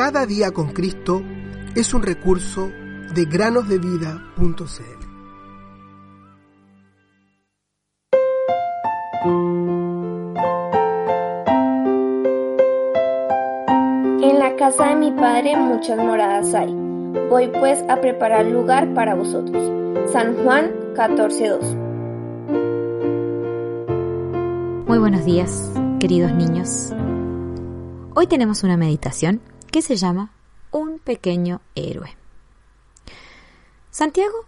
Cada día con Cristo es un recurso de granosdevida.cl. En la casa de mi padre muchas moradas hay. Voy pues a preparar lugar para vosotros. San Juan 14:2. Muy buenos días, queridos niños. Hoy tenemos una meditación que se llama Un pequeño héroe. Santiago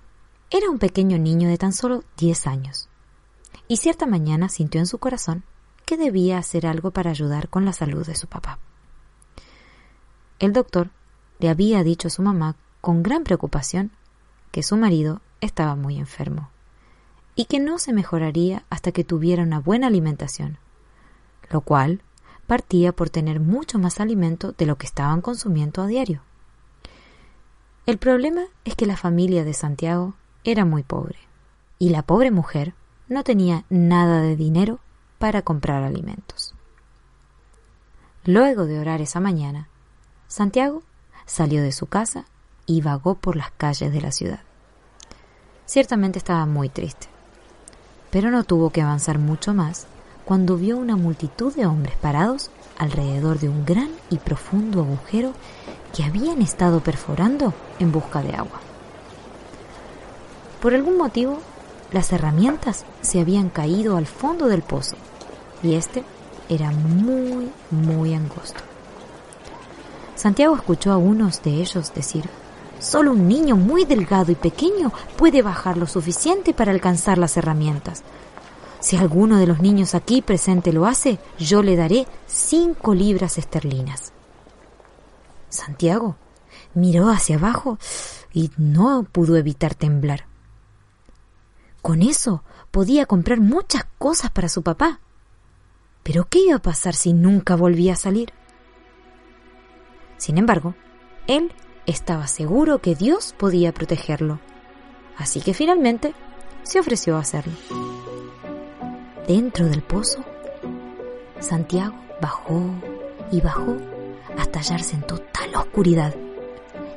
era un pequeño niño de tan solo 10 años y cierta mañana sintió en su corazón que debía hacer algo para ayudar con la salud de su papá. El doctor le había dicho a su mamá con gran preocupación que su marido estaba muy enfermo y que no se mejoraría hasta que tuviera una buena alimentación, lo cual partía por tener mucho más alimento de lo que estaban consumiendo a diario. El problema es que la familia de Santiago era muy pobre y la pobre mujer no tenía nada de dinero para comprar alimentos. Luego de orar esa mañana, Santiago salió de su casa y vagó por las calles de la ciudad. Ciertamente estaba muy triste, pero no tuvo que avanzar mucho más cuando vio una multitud de hombres parados alrededor de un gran y profundo agujero que habían estado perforando en busca de agua. Por algún motivo, las herramientas se habían caído al fondo del pozo y este era muy, muy angosto. Santiago escuchó a unos de ellos decir, Solo un niño muy delgado y pequeño puede bajar lo suficiente para alcanzar las herramientas. Si alguno de los niños aquí presente lo hace, yo le daré cinco libras esterlinas. Santiago miró hacia abajo y no pudo evitar temblar. Con eso podía comprar muchas cosas para su papá. Pero ¿qué iba a pasar si nunca volvía a salir? Sin embargo, él estaba seguro que Dios podía protegerlo, así que finalmente se ofreció a hacerlo. Dentro del pozo, Santiago bajó y bajó hasta hallarse en total oscuridad,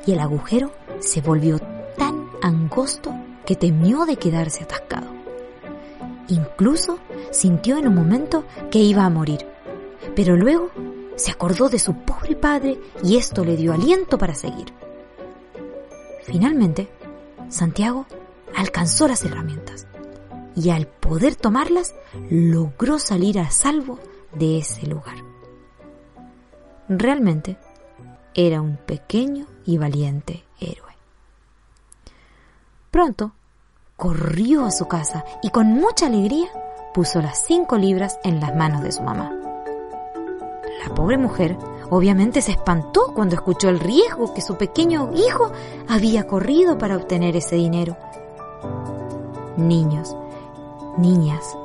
y el agujero se volvió tan angosto que temió de quedarse atascado. Incluso sintió en un momento que iba a morir, pero luego se acordó de su pobre padre y esto le dio aliento para seguir. Finalmente, Santiago alcanzó las herramientas y al poder tomarlas logró salir a salvo de ese lugar. Realmente era un pequeño y valiente héroe. Pronto corrió a su casa y con mucha alegría puso las cinco libras en las manos de su mamá. La pobre mujer obviamente se espantó cuando escuchó el riesgo que su pequeño hijo había corrido para obtener ese dinero. Niños, niñas,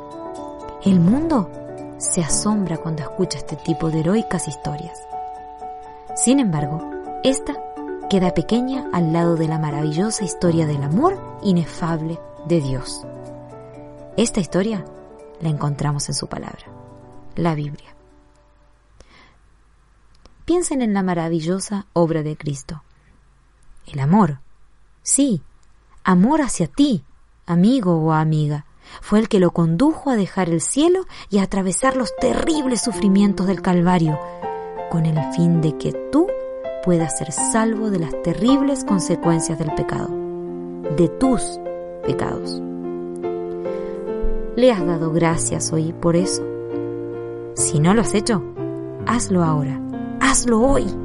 el mundo se asombra cuando escucha este tipo de heroicas historias. Sin embargo, esta queda pequeña al lado de la maravillosa historia del amor inefable de Dios. Esta historia la encontramos en su palabra, la Biblia. Piensen en la maravillosa obra de Cristo. El amor. Sí, amor hacia ti, amigo o amiga. Fue el que lo condujo a dejar el cielo y a atravesar los terribles sufrimientos del Calvario, con el fin de que tú puedas ser salvo de las terribles consecuencias del pecado, de tus pecados. ¿Le has dado gracias hoy por eso? Si no lo has hecho, hazlo ahora hazlo hoy.